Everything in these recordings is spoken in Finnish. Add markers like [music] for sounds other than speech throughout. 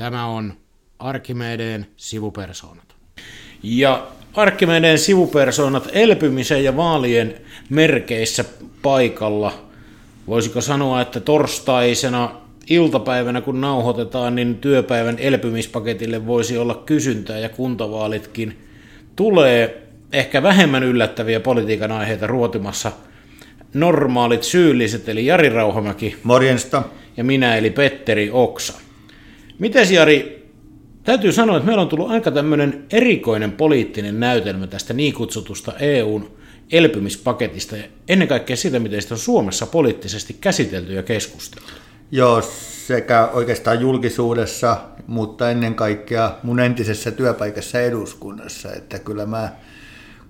Tämä on Arkimedeen sivupersoonat. Ja Arkimedeen sivupersoonat elpymisen ja vaalien merkeissä paikalla. Voisiko sanoa, että torstaisena iltapäivänä kun nauhoitetaan, niin työpäivän elpymispaketille voisi olla kysyntää ja kuntavaalitkin tulee ehkä vähemmän yllättäviä politiikan aiheita ruotimassa normaalit syylliset, eli Jari Rauhamäki. Morjensta. Ja minä, eli Petteri Oksa. Mites Jari, täytyy sanoa, että meillä on tullut aika tämmöinen erikoinen poliittinen näytelmä tästä niin kutsutusta EUn elpymispaketista ja ennen kaikkea siitä, miten sitä on Suomessa poliittisesti käsitelty ja keskusteltu. Joo, sekä oikeastaan julkisuudessa, mutta ennen kaikkea mun entisessä työpaikassa eduskunnassa, että kyllä mä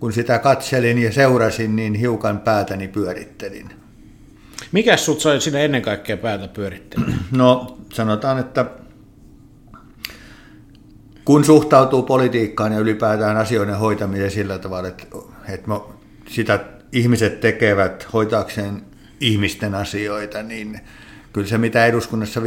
kun sitä katselin ja seurasin, niin hiukan päätäni pyörittelin. Mikä sut sai sinne ennen kaikkea päätä pyörittelemään? No sanotaan, että kun suhtautuu politiikkaan ja ylipäätään asioiden hoitamiseen sillä tavalla, että, että sitä ihmiset tekevät hoitaakseen ihmisten asioita, niin kyllä se mitä eduskunnassa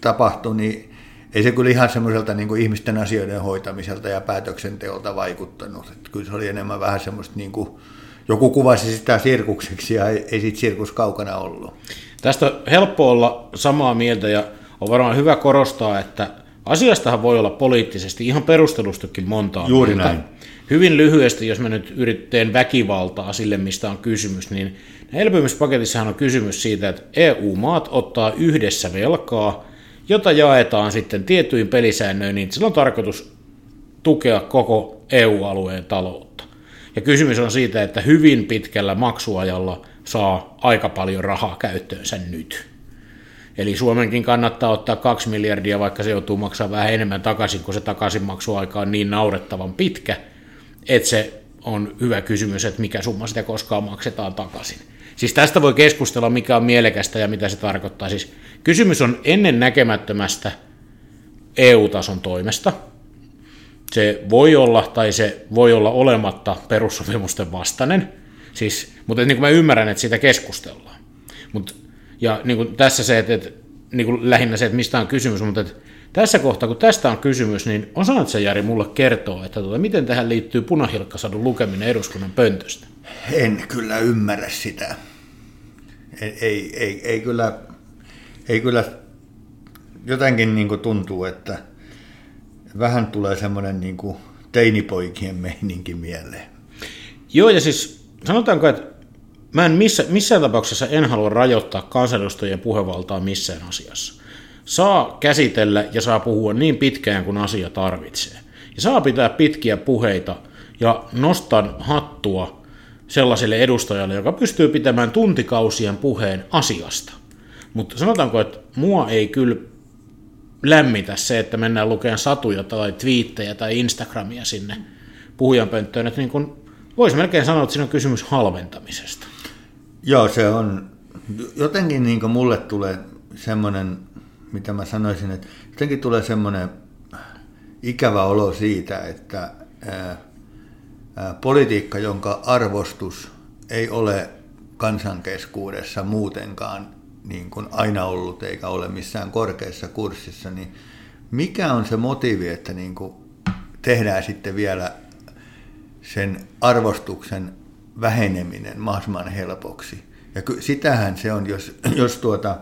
tapahtui, niin ei se kyllä ihan semmoiselta niin kuin ihmisten asioiden hoitamiselta ja päätöksenteolta vaikuttanut. Että kyllä se oli enemmän vähän semmoista, niin kuin, joku kuvasi sitä sirkukseksi ja ei, ei siitä sirkus kaukana ollut. Tästä on helppo olla samaa mieltä ja on varmaan hyvä korostaa, että asiastahan voi olla poliittisesti ihan perustelustakin montaa Juuri mieltä. näin. Hyvin lyhyesti, jos mä nyt yrittäen väkivaltaa sille, mistä on kysymys, niin elpymispaketissahan on kysymys siitä, että EU-maat ottaa yhdessä velkaa, jota jaetaan sitten tiettyin pelisäännöin, niin sillä on tarkoitus tukea koko EU-alueen taloutta. Ja kysymys on siitä, että hyvin pitkällä maksuajalla saa aika paljon rahaa käyttöönsä nyt. Eli Suomenkin kannattaa ottaa 2 miljardia, vaikka se joutuu maksamaan vähän enemmän takaisin, kun se takaisinmaksuaika on niin naurettavan pitkä, että se on hyvä kysymys, että mikä summa sitä koskaan maksetaan takaisin. Siis tästä voi keskustella, mikä on mielekästä ja mitä se tarkoittaa. Siis kysymys on ennen näkemättömästä EU-tason toimesta. Se voi olla tai se voi olla olematta perussopimusten vastainen. Siis, mutta niin kuin mä ymmärrän, että siitä keskustellaan. Mut, ja niin kuin tässä se, että, että niin kuin lähinnä se, että mistä on kysymys, mutta että tässä kohtaa, kun tästä on kysymys, niin osaat se Jari mulle kertoa, että tuota, miten tähän liittyy punahilkkasadun lukeminen eduskunnan pöntöstä? En kyllä ymmärrä sitä. Ei, ei, ei, ei, kyllä, ei kyllä jotenkin niin kuin tuntuu, että vähän tulee semmoinen niin kuin teinipoikien meininki mieleen. Joo, ja siis sanotaanko, että mä en missä, missään tapauksessa en halua rajoittaa kansanedustajien puhevaltaa missään asiassa. Saa käsitellä ja saa puhua niin pitkään kuin asia tarvitsee. Ja saa pitää pitkiä puheita ja nostan hattua sellaiselle edustajalle, joka pystyy pitämään tuntikausien puheen asiasta. Mutta sanotaanko, että mua ei kyllä lämmitä se, että mennään lukemaan satuja tai twiittejä tai Instagramia sinne puhujanpönttöön. Että niin kun, voisi melkein sanoa, että siinä on kysymys halventamisesta. Joo, se on. Jotenkin niin mulle tulee semmoinen, mitä mä sanoisin, että jotenkin tulee semmoinen ikävä olo siitä, että ää, politiikka, jonka arvostus ei ole kansankeskuudessa muutenkaan niin kuin aina ollut eikä ole missään korkeassa kurssissa, niin mikä on se motiivi, että niin kuin tehdään sitten vielä sen arvostuksen väheneminen mahdollisimman helpoksi. Ja sitähän se on, jos, [clears throat] jos, tuota,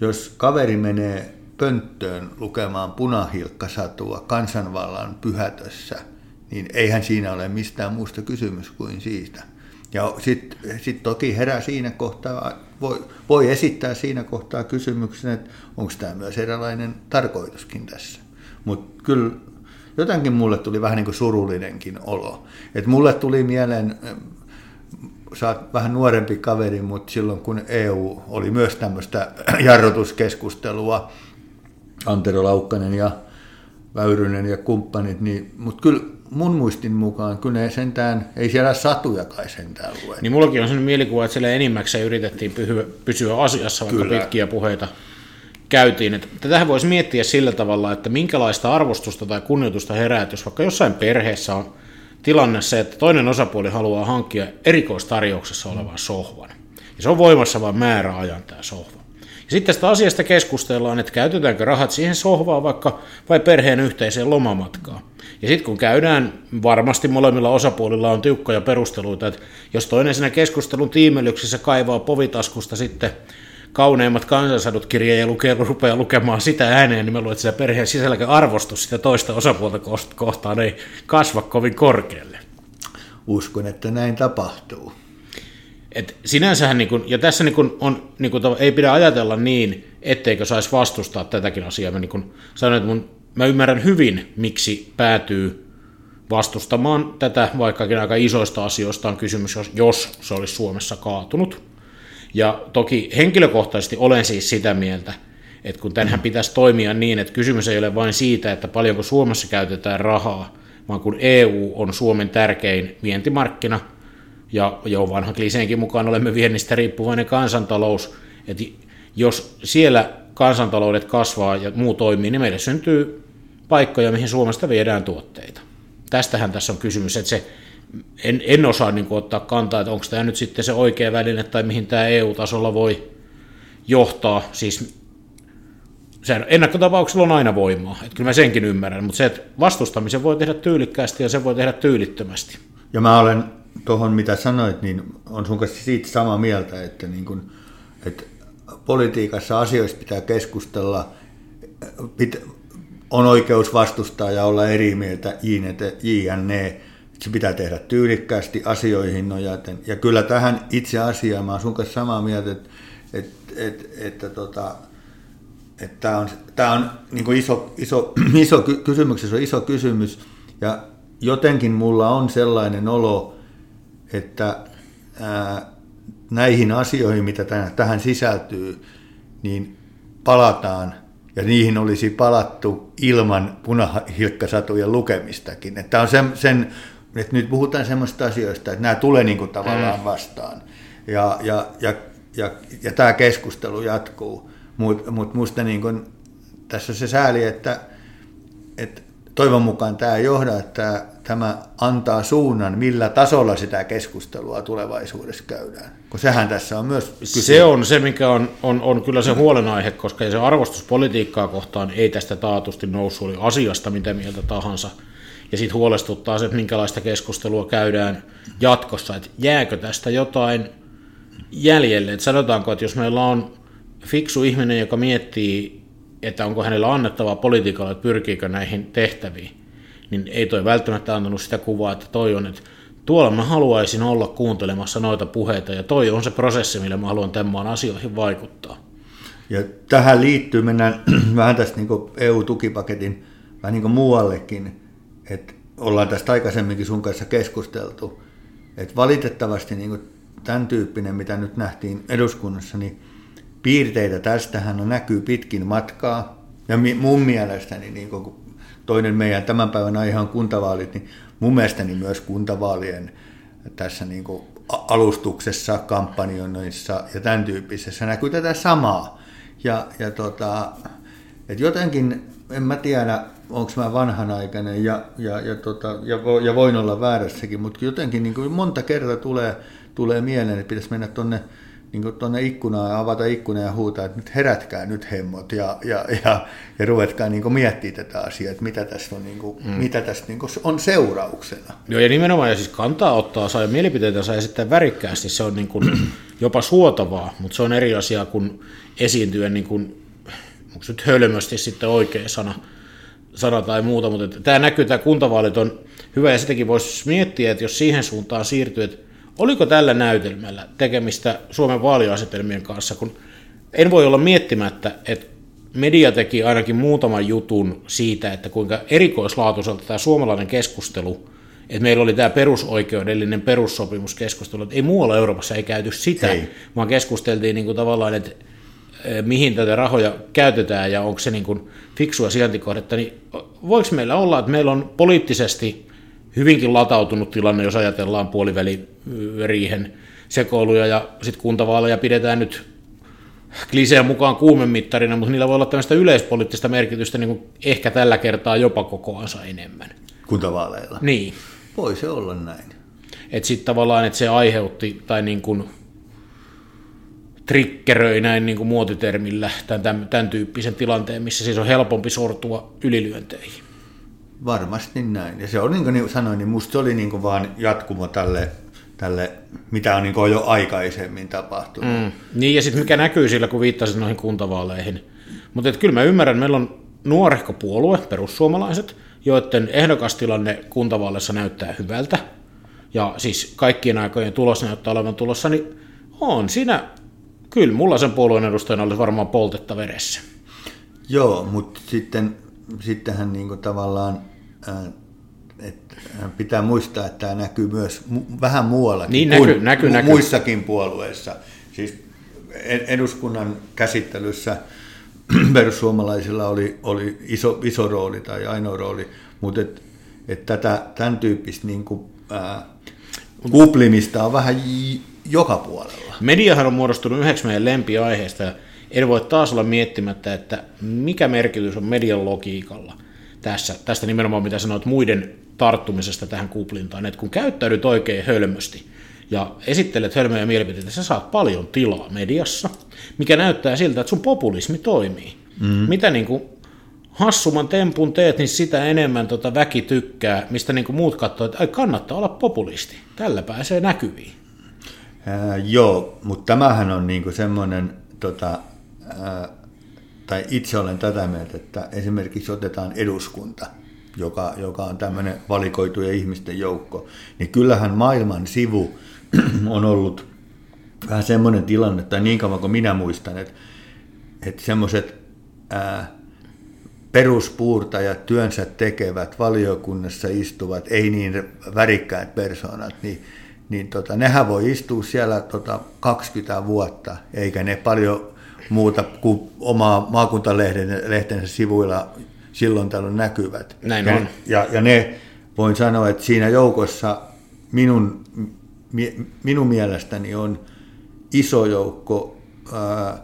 jos kaveri menee pönttöön lukemaan punahilkkasatua kansanvallan pyhätössä – niin eihän siinä ole mistään muusta kysymys kuin siitä. Ja sitten sit toki herää siinä kohtaa, voi, voi esittää siinä kohtaa kysymyksen, että onko tämä myös erilainen tarkoituskin tässä. Mutta kyllä jotenkin mulle tuli vähän niin kuin surullinenkin olo. Et mulle tuli mieleen, sä oot vähän nuorempi kaveri, mutta silloin kun EU oli myös tämmöistä [clears throat] jarrutuskeskustelua, Antero Laukkanen ja Väyrynen ja kumppanit, niin, mutta kyllä mun muistin mukaan kyllä ne sentään, ei siellä satuja kai sentään lue. Niin mullakin on sellainen mielikuva, että siellä enimmäkseen yritettiin pysyä, pysyä asiassa, vaikka kyllä. pitkiä puheita käytiin. Että tätähän voisi miettiä sillä tavalla, että minkälaista arvostusta tai kunnioitusta herää, jos vaikka jossain perheessä on tilanne se, että toinen osapuoli haluaa hankkia erikoistarjouksessa olevan sohvan. Ja se on voimassa vain määräajan tämä sohva. Ja sitten tästä asiasta keskustellaan, että käytetäänkö rahat siihen sohvaan vaikka vai perheen yhteiseen lomamatkaan. Ja sitten kun käydään, varmasti molemmilla osapuolilla on tiukkoja perusteluita, että jos toinen siinä keskustelun tiimelyksessä kaivaa povitaskusta sitten kauneimmat kansansadut kirjeen ja lukee, rupeaa lukemaan sitä ääneen, niin mä luulen, että sitä perheen sisälläkin arvostus sitä toista osapuolta kohtaan ei kasva kovin korkealle. Uskon, että näin tapahtuu. Et sinänsähän, niin kun, ja tässä niin kun on, niin kun, ei pidä ajatella niin, etteikö saisi vastustaa tätäkin asiaa. Mä niin sanoin, että mun, mä ymmärrän hyvin, miksi päätyy vastustamaan tätä, vaikkakin aika isoista asioista on kysymys, jos, jos se olisi Suomessa kaatunut. Ja toki henkilökohtaisesti olen siis sitä mieltä, että kun tänhän pitäisi toimia niin, että kysymys ei ole vain siitä, että paljonko Suomessa käytetään rahaa, vaan kun EU on Suomen tärkein vientimarkkina, ja jo vanhan kliseenkin mukaan olemme viennistä riippuvainen kansantalous, että jos siellä kansantaloudet kasvaa ja muu toimii, niin meille syntyy paikkoja, mihin Suomesta viedään tuotteita. Tästähän tässä on kysymys, että se en, en osaa niin kuin, ottaa kantaa, että onko tämä nyt sitten se oikea väline tai mihin tämä EU-tasolla voi johtaa. Siis se ennakkotapauksella on aina voimaa, että kyllä mä senkin ymmärrän, mutta se, että vastustamisen voi tehdä tyylikkäästi ja se voi tehdä tyylittömästi. Ja mä olen tuohon, mitä sanoit, niin on sun kanssa siitä samaa mieltä, että, niin kun, että politiikassa asioista pitää keskustella, pit, on oikeus vastustaa ja olla eri mieltä, jne, se pitää tehdä tyylikkäästi asioihin nojaten. Ja kyllä tähän itse asiaan mä oon sun kanssa samaa mieltä, että, että, että, että, tota, että tämä on, tämä on niin iso, iso, [clears throat] iso kysymys, se on iso kysymys. Ja jotenkin mulla on sellainen olo, että ää, näihin asioihin, mitä tähän sisältyy, niin palataan ja niihin olisi palattu ilman punahilkkasatujen lukemistakin. Että on sen, sen että nyt puhutaan semmoista asioista, että nämä tulee niin kuin tavallaan mm. vastaan. Ja, ja, ja, ja, ja tämä keskustelu jatkuu. Mutta mut musta niin kuin, tässä se sääli, että, että toivon mukaan tämä johda, että tämä antaa suunnan, millä tasolla sitä keskustelua tulevaisuudessa käydään. Kun sehän tässä on myös kyse. Se on se, mikä on, on, on kyllä se huolenaihe, koska se arvostuspolitiikkaa kohtaan ei tästä taatusti noussut, oli asiasta mitä mieltä tahansa – ja sitten huolestuttaa se, että minkälaista keskustelua käydään jatkossa, että jääkö tästä jotain jäljelle. Että sanotaanko, että jos meillä on fiksu ihminen, joka miettii, että onko hänellä annettavaa politiikalla, että pyrkiikö näihin tehtäviin, niin ei toi välttämättä antanut sitä kuvaa, että toi on, että tuolla mä haluaisin olla kuuntelemassa noita puheita, ja toi on se prosessi, millä mä haluan tämän asioihin vaikuttaa. Ja tähän liittyy, mennään [clears throat] vähän tästä niin EU-tukipaketin vähän niin muuallekin, että ollaan tästä aikaisemminkin sun kanssa keskusteltu, että valitettavasti niin tämän tyyppinen, mitä nyt nähtiin eduskunnassa, niin piirteitä tästähän näkyy pitkin matkaa. Ja mun mielestäni, niin kuin toinen meidän tämän päivän aihe on kuntavaalit, niin mun mielestäni myös kuntavaalien tässä niin alustuksessa, kampanjoinnissa ja tämän tyyppisessä näkyy tätä samaa. Ja, ja tota, et jotenkin, en mä tiedä, onko mä vanhanaikainen ja, ja, ja, tota, ja, ja voin olla väärässäkin, mutta jotenkin niin monta kertaa tulee, tulee mieleen, että pitäisi mennä tuonne niin tuonne ikkunaan ja avata ikkuna ja huutaa, että nyt herätkää nyt hemmot ja, ja, ja, ja ruvetkaa niin miettiä tätä asiaa, että mitä tästä on, niin kuin, mm. mitä tästä niin on seurauksena. Joo ja nimenomaan ja siis kantaa ottaa saa ja mielipiteitä saa esittää värikkäästi, se on niin kuin [clears throat] jopa suotavaa, mutta se on eri asia kuin esiintyä niin kuin, onko nyt hölmösti sitten oikea sana, sana tai muuta, mutta tämä näkyy, tämä kuntavaalit on hyvä ja sitäkin voisi miettiä, että jos siihen suuntaan siirtyy, että oliko tällä näytelmällä tekemistä Suomen vaaliasetelmien kanssa, kun en voi olla miettimättä, että media teki ainakin muutaman jutun siitä, että kuinka erikoislaatuiselta tämä suomalainen keskustelu, että meillä oli tämä perusoikeudellinen perussopimuskeskustelu, että ei muualla Euroopassa ei käyty sitä, ei. vaan keskusteltiin niin kuin tavallaan, että Eh, mihin tätä rahoja käytetään ja onko se niin kuin fiksua sijaintikohdetta, niin voiko meillä olla, että meillä on poliittisesti hyvinkin latautunut tilanne, jos ajatellaan puoliväliriihen sekoiluja ja sitten kuntavaaleja pidetään nyt kliseen mukaan kuumemittarina, mutta niillä voi olla tämmöistä yleispoliittista merkitystä niin kuin ehkä tällä kertaa jopa kokoansa enemmän. Kuntavaaleilla? Niin. Voi se olla näin. Että sitten tavallaan, että se aiheutti, tai niin kuin trikkeröi näin niin kuin muotitermillä tämän, tämän, tämän tyyppisen tilanteen, missä siis on helpompi sortua ylilyönteihin. Varmasti näin. Ja se on niin kuin sanoin, niin musta se oli niin kuin vaan jatkumo tälle, tälle mitä on niin kuin jo aikaisemmin tapahtunut. Mm. Niin ja sitten mikä näkyy sillä, kun viittasit noihin kuntavaaleihin. Mutta kyllä mä ymmärrän, meillä on nuorehko puolue, perussuomalaiset, joiden ehdokastilanne kuntavaaleissa näyttää hyvältä. Ja siis kaikkien aikojen tulos näyttää olevan tulossa, niin on siinä, kyllä mulla sen puolueen edustajana olisi varmaan poltetta veressä. Joo, mutta sitten, sittenhän niin kuin tavallaan että pitää muistaa, että tämä näkyy myös vähän muuallakin niin, kuin näkyy, näkyy. muissakin puolueissa. Siis eduskunnan käsittelyssä [clears throat] perussuomalaisilla oli, oli iso, iso rooli tai ainoa rooli, mutta et, et tätä, tämän tyyppistä niin kuin, ää, kuplimista on vähän joka puolella. Mediahan on muodostunut yhdeksi meidän lempiaiheesta, en voi taas olla miettimättä, että mikä merkitys on median logiikalla tässä, tästä nimenomaan mitä sanoit muiden tarttumisesta tähän kuplintaan, että kun käyttäydyt oikein hölmösti ja esittelet hölmöjä mielipiteitä, sä saat paljon tilaa mediassa, mikä näyttää siltä, että sun populismi toimii. Mm. Mitä niin kuin hassumman tempun teet, niin sitä enemmän tota väki tykkää, mistä niin kuin muut katsoo, että ai, kannattaa olla populisti. Tällä pääsee näkyviin. Ää, joo, mutta tämähän on niin semmoinen, tota, tai itse olen tätä mieltä, että esimerkiksi otetaan eduskunta, joka, joka on tämmöinen valikoituja ihmisten joukko, niin kyllähän maailman sivu [clears throat] on ollut vähän semmoinen tilanne, tai niin kauan kuin minä muistan, että, että semmoiset peruspuurtajat, työnsä tekevät, valiokunnassa istuvat, ei niin värikkäät persoonat, niin, niin tota, nehän voi istua siellä tota 20 vuotta, eikä ne paljon muuta kuin omaa maakuntalehtensä sivuilla silloin tällöin näkyvät. Näin ja, on. Ja, ja ne, voin sanoa, että siinä joukossa minun, minun mielestäni on iso joukko ää,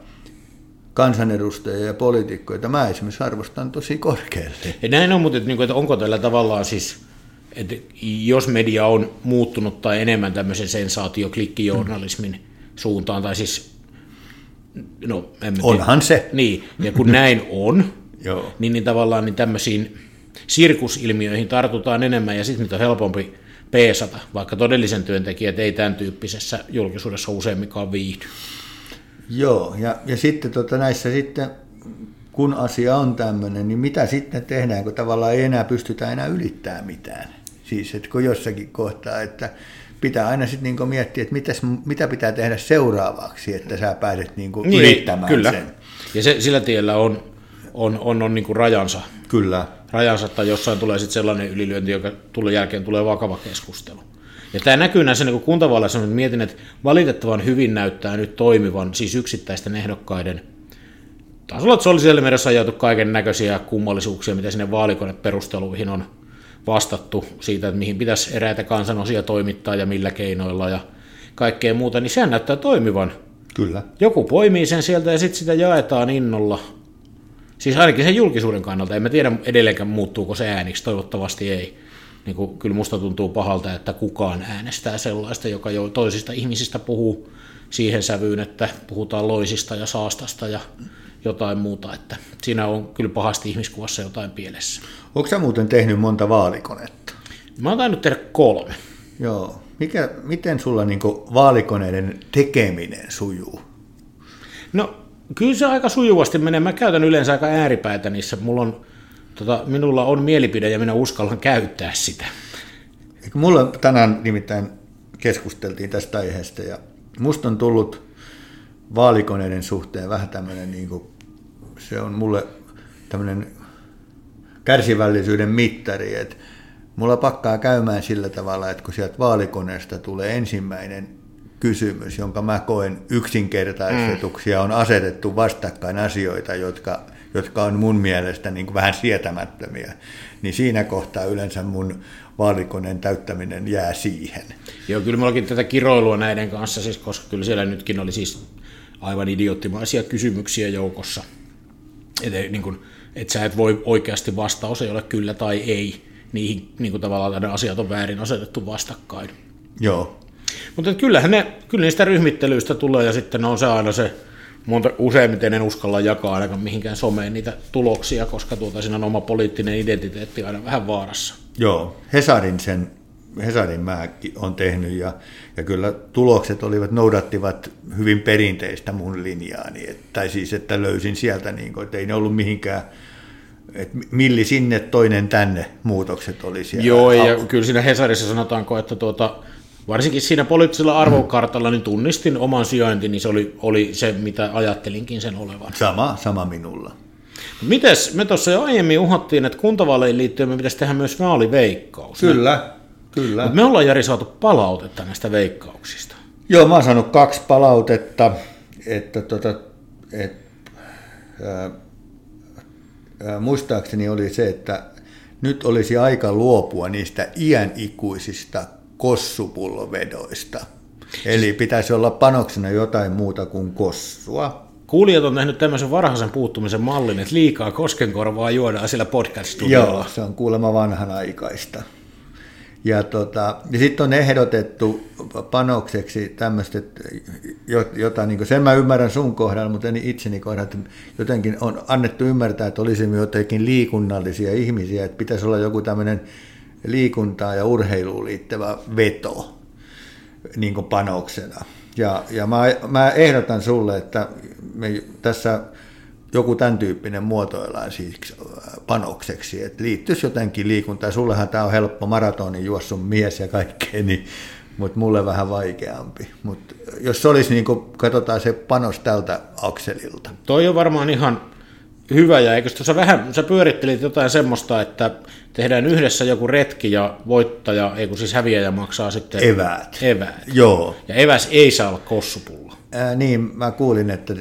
kansanedustajia ja poliitikkoja, mä esimerkiksi arvostan tosi korkealle. Ja näin on, mutta että, niin että onko tällä tavallaan siis, että jos media on muuttunut tai enemmän tämmöisen sensaatioklikkijournalismin mm. suuntaan, tai siis, no en Onhan tiedä. se. Niin, ja kun näin on, [laughs] Joo. Niin, niin tavallaan niin tämmöisiin sirkusilmiöihin tartutaan enemmän ja sitten niitä on helpompi peesata, vaikka todellisen työntekijät ei tämän tyyppisessä julkisuudessa useimmikaan viihdy. Joo, ja, ja sitten tota, näissä sitten, kun asia on tämmöinen, niin mitä sitten tehdään, kun tavallaan ei enää pystytä enää ylittämään mitään. Siis, että kun jossakin kohtaa, että pitää aina sitten niin miettiä, että mitäs, mitä pitää tehdä seuraavaksi, että sä pääset niin niin, ylittämään kyllä. sen. Ja se, sillä tiellä on, on, on, on niin kuin rajansa. Kyllä. Rajansa, tai jossain tulee sitten sellainen ylilyönti, joka tulee jälkeen tulee vakava keskustelu. Ja tämä näkyy näissä niin kuntavaaleissa, että mietin, että valitettavan hyvin näyttää nyt toimivan siis yksittäisten ehdokkaiden taas olla, että se oli siellä mielessä ajatu kaiken näköisiä kummallisuuksia, mitä sinne vaalikoneperusteluihin on vastattu siitä, että mihin pitäisi eräitä kansanosia toimittaa ja millä keinoilla ja kaikkea muuta, niin sehän näyttää toimivan. Kyllä. Joku poimii sen sieltä ja sitten sitä jaetaan innolla. Siis ainakin sen julkisuuden kannalta. En mä tiedä edelleenkään muuttuuko se ääniksi, toivottavasti ei niin kuin, kyllä musta tuntuu pahalta, että kukaan äänestää sellaista, joka jo toisista ihmisistä puhuu siihen sävyyn, että puhutaan loisista ja saastasta ja jotain muuta, että siinä on kyllä pahasti ihmiskuvassa jotain pielessä. Onko sä muuten tehnyt monta vaalikonetta? Mä oon tainnut tehdä kolme. Joo. Mikä, miten sulla niin vaalikoneiden tekeminen sujuu? No kyllä se aika sujuvasti menee. Mä käytän yleensä aika ääripäitä niissä. Mulla on tota, minulla on mielipide ja minä uskallan käyttää sitä. Mulla tänään nimittäin keskusteltiin tästä aiheesta ja musta on tullut vaalikoneiden suhteen vähän tämmöinen, niin kuin, se on mulle tämmöinen kärsivällisyyden mittari, että mulla pakkaa käymään sillä tavalla, että kun sieltä vaalikoneesta tulee ensimmäinen kysymys, jonka mä koen yksinkertaistetuksi ja on asetettu vastakkain asioita, jotka jotka on mun mielestä niin kuin vähän sietämättömiä, niin siinä kohtaa yleensä mun vaalikoneen täyttäminen jää siihen. Joo, kyllä mullakin tätä kiroilua näiden kanssa, siis, koska kyllä siellä nytkin oli siis aivan idioottimaisia kysymyksiä joukossa. Että niin kuin, et sä et voi oikeasti vastaus ei ole kyllä tai ei. Niihin niin kuin tavallaan nämä asiat on väärin asetettu vastakkain. Joo. Mutta kyllähän ne, kyllä niistä ryhmittelyistä tulee ja sitten on se aina se, monta, useimmiten en uskalla jakaa ainakaan mihinkään someen niitä tuloksia, koska tuota, siinä on oma poliittinen identiteetti aina vähän vaarassa. Joo, Hesarin sen Hesarin mä on tehnyt ja, ja kyllä tulokset olivat, noudattivat hyvin perinteistä mun linjaani, et, tai siis että löysin sieltä, niin kuin, että ei ne ollut mihinkään, että milli sinne, toinen tänne muutokset oli siellä. Joo, ja kyllä siinä Hesarissa sanotaanko, että tuota, varsinkin siinä poliittisella arvokartalla niin tunnistin oman sijaintini, niin se oli, oli se, mitä ajattelinkin sen olevan. Sama, sama minulla. Mites, me tuossa jo aiemmin uhattiin, että kuntavaaleihin liittyen me pitäisi tehdä myös vaaliveikkaus. Kyllä, kyllä. Mutta me ollaan Jari saatu palautetta näistä veikkauksista. Joo, mä oon saanut kaksi palautetta, että tota, et, ää, ää, muistaakseni oli se, että nyt olisi aika luopua niistä iän ikuisista kossupullovedoista. Eli pitäisi olla panoksena jotain muuta kuin kossua. Kuulijat on nähnyt tämmöisen varhaisen puuttumisen mallin, että liikaa koskenkorvaa juodaan sillä podcast-studiolla. Joo, se on kuulemma vanhanaikaista. Ja, tota, ja sitten on ehdotettu panokseksi tämmöistä, jota niin sen mä ymmärrän sun kohdalla, mutta en itseni kohdalla, että jotenkin on annettu ymmärtää, että olisimme jotenkin liikunnallisia ihmisiä, että pitäisi olla joku tämmöinen liikuntaa ja urheiluun liittyvä veto niin panoksena. Ja, ja mä, mä ehdotan sulle, että me tässä joku tämän tyyppinen muotoillaan siis panokseksi, että liittyisi jotenkin liikuntaan. Sullehan tämä on helppo maratonin juossun mies ja kaikkea, niin, mutta mulle vähän vaikeampi. Mutta jos se olisi, niin katsotaan se panos tältä akselilta. Toi on varmaan ihan hyvä, ja eikö tuossa vähän, sä pyörittelit jotain semmoista, että tehdään yhdessä joku retki ja voittaja, ei kun siis häviäjä maksaa sitten eväät. eväät. Joo. Ja eväs ei saa olla kossupulla. Ää, niin, mä kuulin, että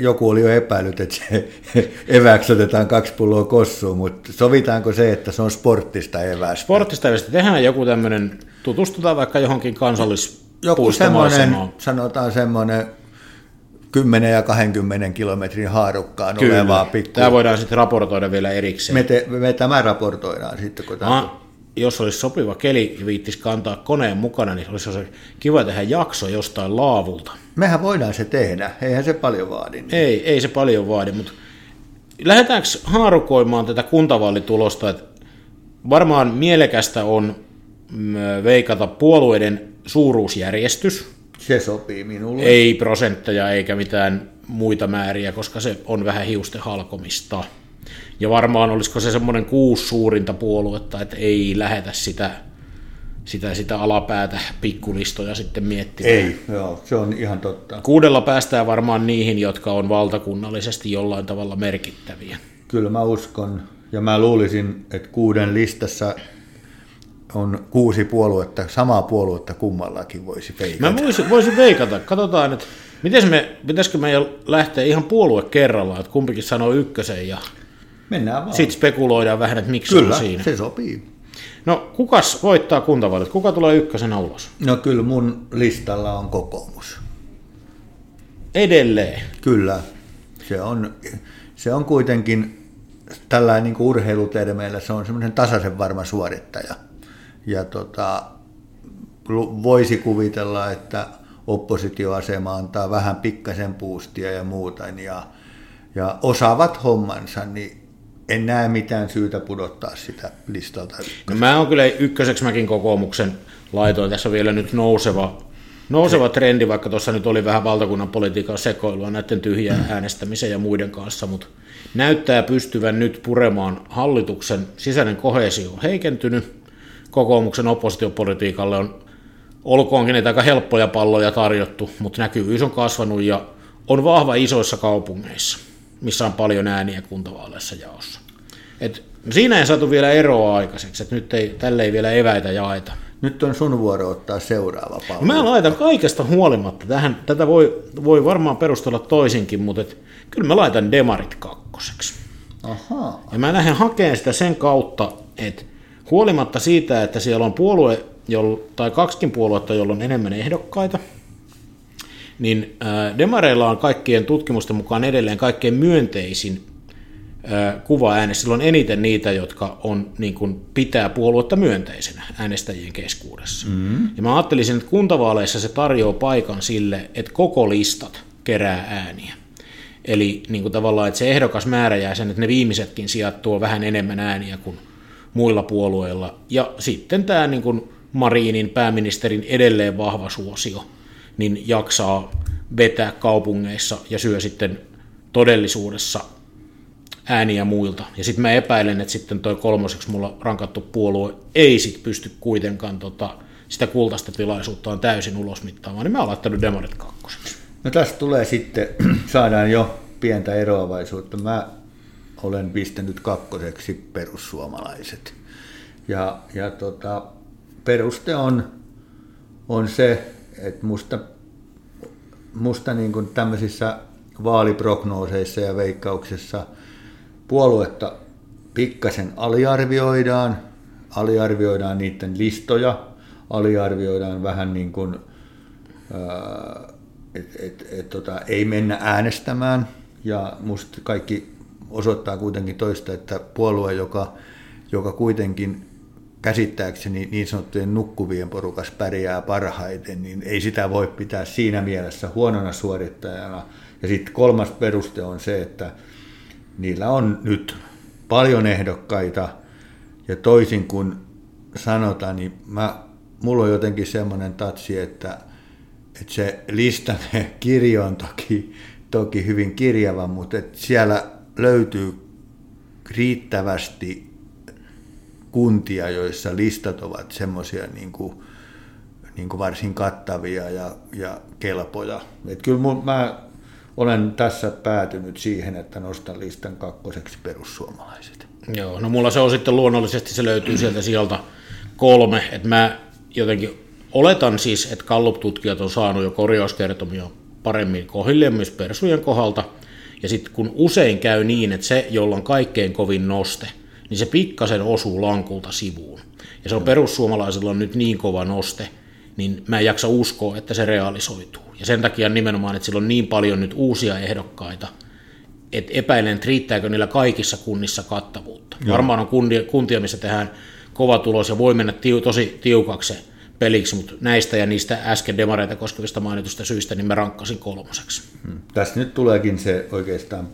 joku oli jo epäillyt, että se [laughs] eväksi otetaan kaksi pulloa kossuun, mutta sovitaanko se, että se on sporttista evästä? Sporttista evästä. Tehdään joku tämmöinen, tutustutaan vaikka johonkin kansallis Joku semmoinen, sanotaan semmoinen 10 ja 20 kilometrin haarukkaan Kyllä. olevaa pikku... Tämä voidaan sitten raportoida vielä erikseen. Me, te, me tämä raportoidaan sitten, kun tämä... jos olisi sopiva keli ja viittisi kantaa koneen mukana, niin olisi kiva tehdä jakso jostain laavulta. Mehän voidaan se tehdä, eihän se paljon vaadi. Niin. Ei, ei se paljon vaadi, mutta lähdetäänkö haarukoimaan tätä kuntavaalitulosta, että varmaan mielekästä on mm, veikata puolueiden suuruusjärjestys, se sopii minulle. Ei prosentteja eikä mitään muita määriä, koska se on vähän hiusten halkomista. Ja varmaan olisiko se semmoinen kuusi suurinta puoluetta, että ei lähetä sitä, sitä, sitä alapäätä pikkulistoja sitten miettimään. Ei, joo, se on ihan totta. Kuudella päästään varmaan niihin, jotka on valtakunnallisesti jollain tavalla merkittäviä. Kyllä mä uskon, ja mä luulisin, että kuuden listassa on kuusi puoluetta, samaa puoluetta kummallakin voisi veikata. Mä voisin, voisin veikata. Katsotaan, että miten me, pitäisikö meidän lähteä ihan puolue kerrallaan, että kumpikin sanoo ykkösen ja Mennään vaan. sitten spekuloidaan vähän, että miksi kyllä, on siinä. se sopii. No, kukas voittaa kuntavaalit? Kuka tulee ykkösenä ulos? No kyllä mun listalla on kokoomus. Edelleen? Kyllä. Se on, se on kuitenkin tällainen niin urheilutermeillä, se on semmoinen tasaisen varma suorittaja ja tota, voisi kuvitella, että oppositioasema antaa vähän pikkasen puustia ja muuta, ja, ja osaavat hommansa, niin en näe mitään syytä pudottaa sitä listalta. No mä oon kyllä ykköseksi mäkin kokoomuksen laitoin. Tässä on vielä nyt nouseva, nouseva trendi, vaikka tuossa nyt oli vähän valtakunnan politiikan sekoilua näiden tyhjään äänestämisen ja muiden kanssa, mutta näyttää pystyvän nyt puremaan hallituksen sisäinen kohesio on heikentynyt, kokoomuksen oppositiopolitiikalle on olkoonkin niitä aika helppoja palloja tarjottu, mutta näkyvyys on kasvanut ja on vahva isoissa kaupungeissa, missä on paljon ääniä kuntavaaleissa jaossa. Et siinä ei saatu vielä eroa aikaiseksi, että nyt ei, tälle ei vielä eväitä jaeta. Nyt on sun vuoro ottaa seuraava pallo. Mä laitan kaikesta huolimatta tähän, tätä voi, voi varmaan perustella toisinkin, mutta et, kyllä mä laitan demarit kakkoseksi. Aha. Ja mä lähden hakemaan sitä sen kautta, että Huolimatta siitä, että siellä on puolue, tai kaksikin puoluetta, jolla on enemmän ehdokkaita, niin Demareilla on kaikkien tutkimusten mukaan edelleen kaikkein myönteisin kuva äänessä. Silloin eniten niitä, jotka on, niin kuin, pitää puoluetta myönteisenä äänestäjien keskuudessa. Mm-hmm. Ja mä ajattelisin, että kuntavaaleissa se tarjoaa paikan sille, että koko listat kerää ääniä. Eli niin kuin tavallaan, että se ehdokas määrä jää sen, että ne viimeisetkin sijat tuo vähän enemmän ääniä kuin muilla puolueilla. Ja sitten tämä niin kuin Marinin pääministerin edelleen vahva suosio, niin jaksaa vetää kaupungeissa ja syö sitten todellisuudessa ääniä muilta. Ja sitten mä epäilen, että sitten toi kolmoseksi mulla rankattu puolue ei sit pysty kuitenkaan tota, sitä kultaista tilaisuuttaan täysin ulosmittaamaan, niin mä oon laittanut demarit kakkoseksi. No tästä tulee sitten, [clears throat] saadaan jo pientä eroavaisuutta. Mä olen pistänyt kakkoseksi perussuomalaiset. Ja, ja tota, peruste on, on se, että musta, musta niin kuin tämmöisissä vaaliprognooseissa ja veikkauksessa puoluetta pikkasen aliarvioidaan, aliarvioidaan niiden listoja, aliarvioidaan vähän niin kuin, että et, et, tota, ei mennä äänestämään. Ja musta kaikki osoittaa kuitenkin toista, että puolue, joka, joka kuitenkin käsittääkseni niin sanottujen nukkuvien porukas pärjää parhaiten, niin ei sitä voi pitää siinä mielessä huonona suorittajana. Ja sitten kolmas peruste on se, että niillä on nyt paljon ehdokkaita, ja toisin kuin sanotaan, niin mä, mulla on jotenkin semmoinen tatsi, että, että se listan kirjo on toki, toki hyvin kirjava, mutta että siellä löytyy riittävästi kuntia, joissa listat ovat semmoisia niin kuin, niin kuin varsin kattavia ja, ja kelpoja. Et kyllä mun, mä olen tässä päätynyt siihen, että nostan listan kakkoseksi perussuomalaiset. Joo, no mulla se on sitten luonnollisesti, se löytyy sieltä sieltä kolme, että mä jotenkin oletan siis, että Gallup-tutkijat on saanut jo korjauskertomia paremmin kohille myös persujen kohdalta, ja sitten kun usein käy niin, että se, jolla on kaikkein kovin noste, niin se pikkasen osuu lankulta sivuun. Ja se on perussuomalaisilla nyt niin kova noste, niin mä en jaksa uskoa, että se realisoituu. Ja sen takia nimenomaan, että sillä on niin paljon nyt uusia ehdokkaita, että epäilen, että riittääkö niillä kaikissa kunnissa kattavuutta. Joo. Varmaan on kuntia, kuntia, missä tehdään kova tulos ja voi mennä tiu, tosi tiukaksi peliksi, mutta näistä ja niistä äsken demareita koskevista mainitusta syistä, niin mä rankkasin kolmoseksi. Hmm. Tässä nyt tuleekin se oikeastaan,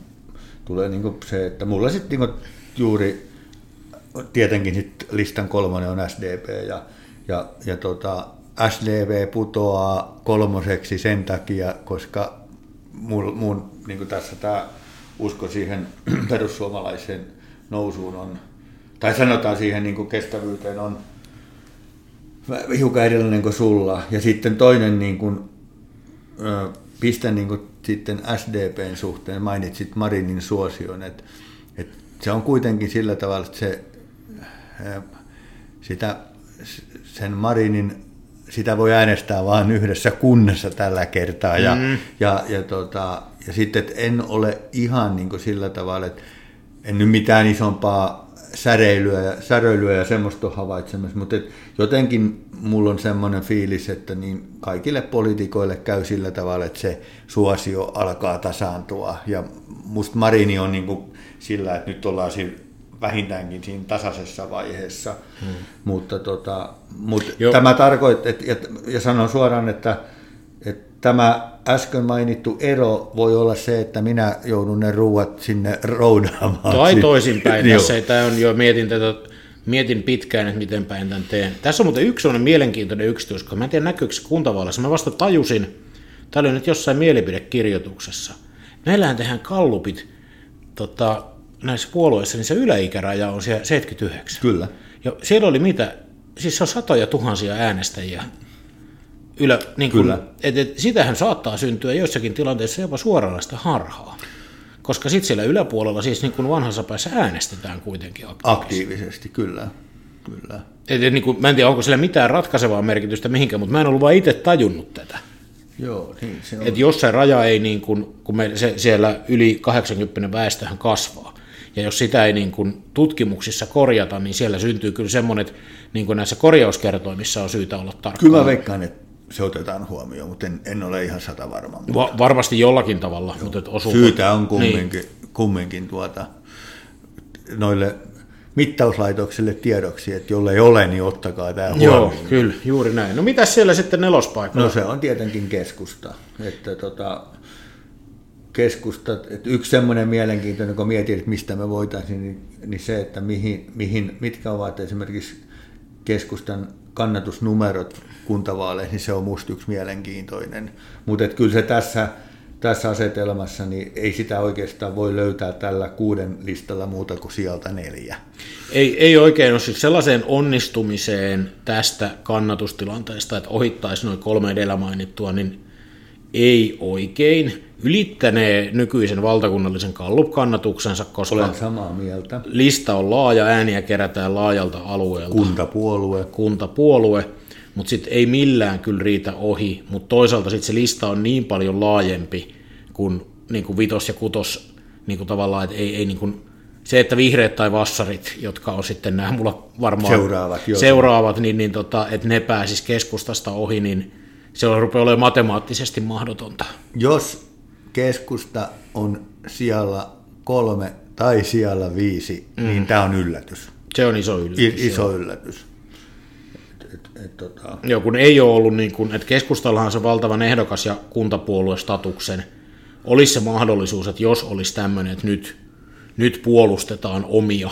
tulee niin se, että mulla sitten niin juuri tietenkin sit listan kolmonen on SDP ja, ja, ja tota, SDV putoaa kolmoseksi sen takia, koska mun, mun niin tässä tämä usko siihen [clears throat] perussuomalaisen nousuun on, tai sanotaan siihen niin kestävyyteen on hiukan erilainen kuin sulla. Ja sitten toinen niin kuin, pistän niin kuin sitten SDPn suhteen, mainitsit Marinin suosion, että, että se on kuitenkin sillä tavalla, että se sitä, sen Marinin, sitä voi äänestää vain yhdessä kunnassa tällä kertaa. Ja, mm. ja, ja, tota, ja sitten, että en ole ihan niin kuin sillä tavalla, että en nyt mitään isompaa säreilyä ja, säröilyä ja semmoista on havaitsemassa, mutta et jotenkin mulla on semmoinen fiilis, että niin kaikille poliitikoille käy sillä tavalla, että se suosio alkaa tasaantua. Ja musta Marini on niin kuin sillä, että nyt ollaan siinä vähintäänkin siinä tasaisessa vaiheessa. Hmm. Mutta, tota, mutta tämä tarkoittaa, ja, ja sanon suoraan, että, että tämä äsken mainittu ero voi olla se, että minä joudun ne ruuat sinne roudaamaan. Tai toisinpäin. Tässä ei, tämä on jo mietin tätä mietin pitkään, että miten päin tämän teen. Tässä on muuten yksi sellainen mielenkiintoinen yksityiskohta. Mä en tiedä näkyykö se kuntavaaleissa. Mä vasta tajusin, tämä oli nyt jossain mielipidekirjoituksessa. Meillähän tehdään kallupit tota, näissä puolueissa, niin se yläikäraja on siellä 79. Kyllä. Ja siellä oli mitä, siis se on satoja tuhansia äänestäjiä. Ylä, niin kun, Kyllä. Et, et, sitähän saattaa syntyä joissakin tilanteissa jopa suoranaista harhaa. Koska sitten siellä yläpuolella siis niin kuin vanhassa päässä äänestetään kuitenkin aktiivisesti. Aktiivisesti, kyllä. kyllä. Et, et, niin kuin, mä en tiedä, onko sillä mitään ratkaisevaa merkitystä mihinkään, mutta mä en ollut vaan itse tajunnut tätä. Joo, niin se on. Et jos se raja ei, niin kuin, kun me, se, siellä yli 80 väestöhän kasvaa, ja jos sitä ei niin kuin tutkimuksissa korjata, niin siellä syntyy kyllä semmoinen, että niin kuin näissä korjauskertoimissa on syytä olla tarkka. Kyllä mä veikkaan, että se otetaan huomioon, mutta en, en ole ihan sata varma. Mutta... Va- varmasti jollakin tavalla. Mutta osuu... Syytä on kumminkin, niin. kumminkin tuota, noille mittauslaitoksille tiedoksi, että jolle ei ole, niin ottakaa tämä Joo, huomioon. kyllä, juuri näin. No mitä siellä sitten nelospaikalla? No se on tietenkin keskusta. Että tota, keskusta, että yksi semmoinen mielenkiintoinen, kun mietin, että mistä me voitaisiin, niin, niin se, että mihin, mihin, mitkä ovat esimerkiksi keskustan kannatusnumerot kuntavaaleihin, niin se on musta yksi mielenkiintoinen. Mutta kyllä se tässä, tässä asetelmassa, niin ei sitä oikeastaan voi löytää tällä kuuden listalla muuta kuin sieltä neljä. Ei, ei oikein ole sellaiseen onnistumiseen tästä kannatustilanteesta, että ohittaisi noin kolme edellä mainittua, niin ei oikein. Ylittänee nykyisen valtakunnallisen Gallup-kannatuksensa, koska Olen samaa mieltä. lista on laaja, ääniä kerätään laajalta alueelta. Kuntapuolue. kuntapuolue, mutta sitten ei millään kyllä riitä ohi, mutta toisaalta sitten se lista on niin paljon laajempi kuin, niin kuin vitos ja kutos niin kuin tavallaan, että ei, ei niin kuin, se, että vihreät tai vassarit, jotka on sitten nämä mulla varmaan Seuraavat, joo. seuraavat niin, niin tota, että ne pääsis keskustasta ohi, niin se on rupeaa olemaan matemaattisesti mahdotonta. Jos keskusta on siellä kolme tai siellä viisi, mm. niin tämä on yllätys. Se on iso yllätys. I, iso yllätys. Et, et, et, tota, Joo, kun ei ole ollut, niin kuin, että keskustallahan se valtavan ehdokas ja kuntapuoluestatuksen, olisi se mahdollisuus, että jos olisi tämmöinen, että nyt, nyt puolustetaan omia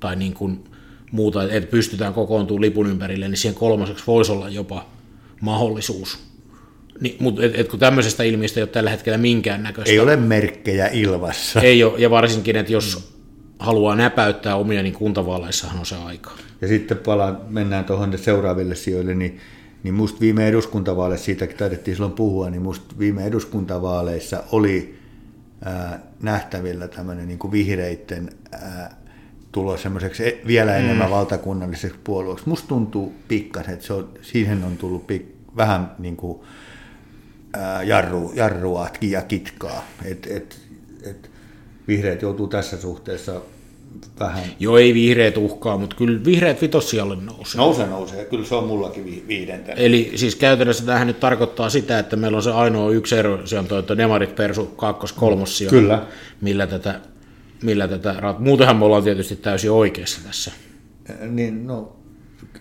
tai niin kuin muuta, että pystytään kokoontumaan lipun ympärille, niin siihen kolmaseksi voisi olla jopa mahdollisuus. Niin, mutta et, et kun tämmöisestä ilmiöstä ei ole tällä hetkellä minkäännäköistä. ei ole merkkejä ilmassa. Ei ole, ja varsinkin, että jos haluaa näpäyttää omia, niin kuntavaaleissahan on se aika. Ja sitten palaan, mennään tuohon seuraaville sijoille, niin, niin musta viime eduskuntavaaleissa, siitäkin taidettiin silloin puhua, niin musta viime eduskuntavaaleissa oli ää, nähtävillä tämmöinen niin kuin vihreitten ää, tulo semmoiseksi e- vielä enemmän mm. valtakunnalliseksi puolueeksi. Musta tuntuu pikkasen, että se on, siihen on tullut pik, vähän niin kuin, ää, jarru, jarrua ja kitkaa. Et, et, et vihreät joutuu tässä suhteessa vähän Joo, ei vihreät uhkaa, mutta kyllä vihreät vitossijalle nousee. Nousee, nousee. Kyllä se on mullakin vi- viidentenä. Eli siis käytännössä tämähän nyt tarkoittaa sitä, että meillä on se ainoa yksi ero, se on toi Demarit Persu kakkos kolmos Kyllä. millä tätä, millä tätä, muutenhan me ollaan tietysti täysin oikeassa tässä. Niin, no,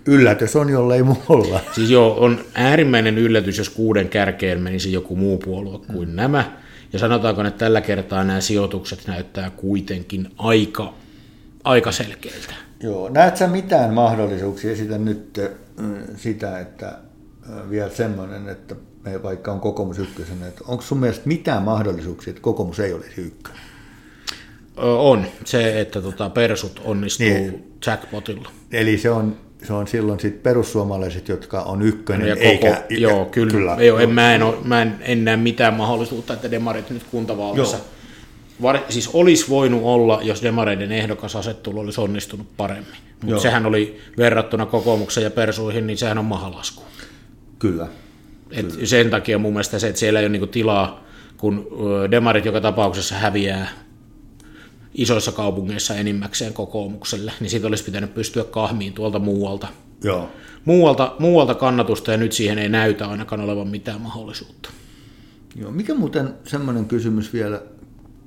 yllätys on, jollei mulla. Siis joo, on äärimmäinen yllätys, jos kuuden kärkeen menisi joku muu puolue kuin nämä. Ja sanotaanko, että tällä kertaa nämä sijoitukset näyttää kuitenkin aika, aika selkeiltä. Joo, näet sä mitään mahdollisuuksia? Esitän nyt sitä, että vielä semmoinen, että me vaikka on kokoomus ykkösenä, että onko sun mielestä mitään mahdollisuuksia, että kokoomus ei olisi ykkönen? On se, että tota persut onnistuu Niin. jackpotilla. Eli se on, se on silloin sit perussuomalaiset, jotka on ykkönen, Ja koko, eikä... joo, kyllä. kyllä. Ei ole, en, mä, en, ole, mä en, en näe mitään mahdollisuutta, että demarit nyt kuntavaaleissa. Joo. Var, siis olisi voinut olla, jos demareiden ehdokasasettelu olisi onnistunut paremmin. Joo. Mutta sehän oli verrattuna kokoomuksen ja persuihin, niin sehän on mahalasku. Kyllä. Et sen takia mun mielestä se, että siellä ei ole niinku tilaa, kun demarit joka tapauksessa häviää isoissa kaupungeissa enimmäkseen kokoomukselle, niin siitä olisi pitänyt pystyä kahmiin tuolta muualta. Joo. Muualta, muualta kannatusta ja nyt siihen ei näytä ainakaan olevan mitään mahdollisuutta. Joo. Mikä muuten semmoinen kysymys vielä,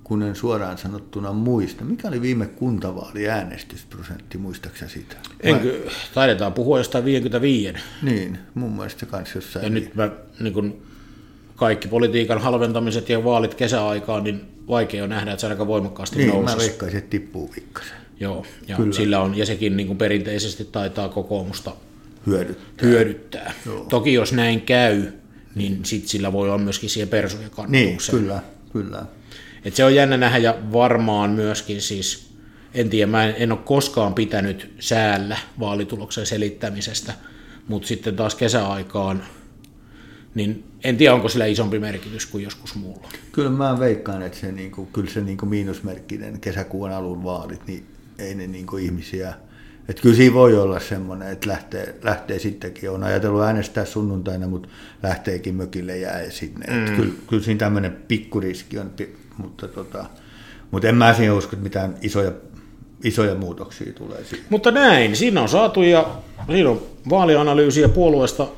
kun en suoraan sanottuna muista. Mikä oli viime kuntavaali äänestysprosentti, muistaaksä sitä? Enkö, taidetaan puhua jostain 55. Niin, mun mielestä kans jossain. Ja nyt mä, niin kun kaikki politiikan halventamiset ja vaalit kesäaikaan, niin vaikea on nähdä, että se aika voimakkaasti niin, mä nousisi. veikkaisin, että tippuu pikkasen. Joo, ja Kyllä. sillä on, ja sekin niin kuin perinteisesti taitaa kokoomusta Hyödyttää. hyödyttää. Joo. Toki jos näin käy, niin sit sillä voi olla myöskin siihen persojen Niin, kyllä, kyllä. Et se on jännä nähdä ja varmaan myöskin siis, en tiedä, mä en, en ole koskaan pitänyt säällä vaalituloksen selittämisestä, mutta sitten taas kesäaikaan, niin en tiedä onko sillä isompi merkitys kuin joskus muulla. Kyllä mä veikkaan, että se, niinku, kyllä se niinku miinusmerkkinen kesäkuun alun vaalit, niin ei ne niinku ihmisiä... Että kyllä siinä voi olla semmoinen, että lähtee, lähtee sittenkin, on ajatellut äänestää sunnuntaina, mutta lähteekin mökille jää sinne. Mm. Kyllä, kyllä siinä tämmöinen pikkuriski on, mutta, tota, mutta en mä siihen usko, että mitään isoja, isoja muutoksia tulee siihen. Mutta näin, siinä on saatu ja siinä on vaalianalyysiä puolueesta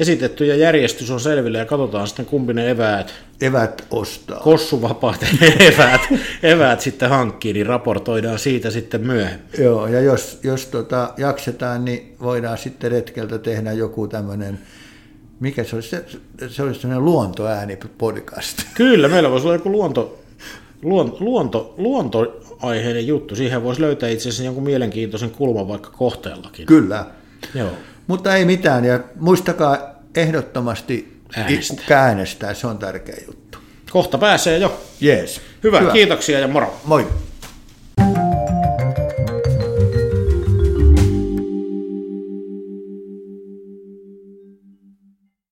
esitetty ja järjestys on selvillä ja katsotaan sitten kumpi ne eväät, Evät ostaa. kossuvapaat [laughs] eväät, eväät sitten hankkii, niin raportoidaan siitä sitten myöhemmin. Joo, ja jos, jos tota, jaksetaan, niin voidaan sitten retkeltä tehdä joku tämmöinen, mikä se olisi, se, se olisi tämmöinen luontoääni-podcast. Kyllä, meillä voisi olla joku luonto, luonto, luonto, luontoaiheinen juttu. Siihen voisi löytää itse asiassa jonkun mielenkiintoisen kulman vaikka kohteellakin. Kyllä. Joo. Mutta ei mitään, ja muistakaa ehdottomasti Äänestää. äänestää, se on tärkeä juttu. Kohta pääsee jo. Jees. Hyvä, Hyvä. kiitoksia ja moro. Moi.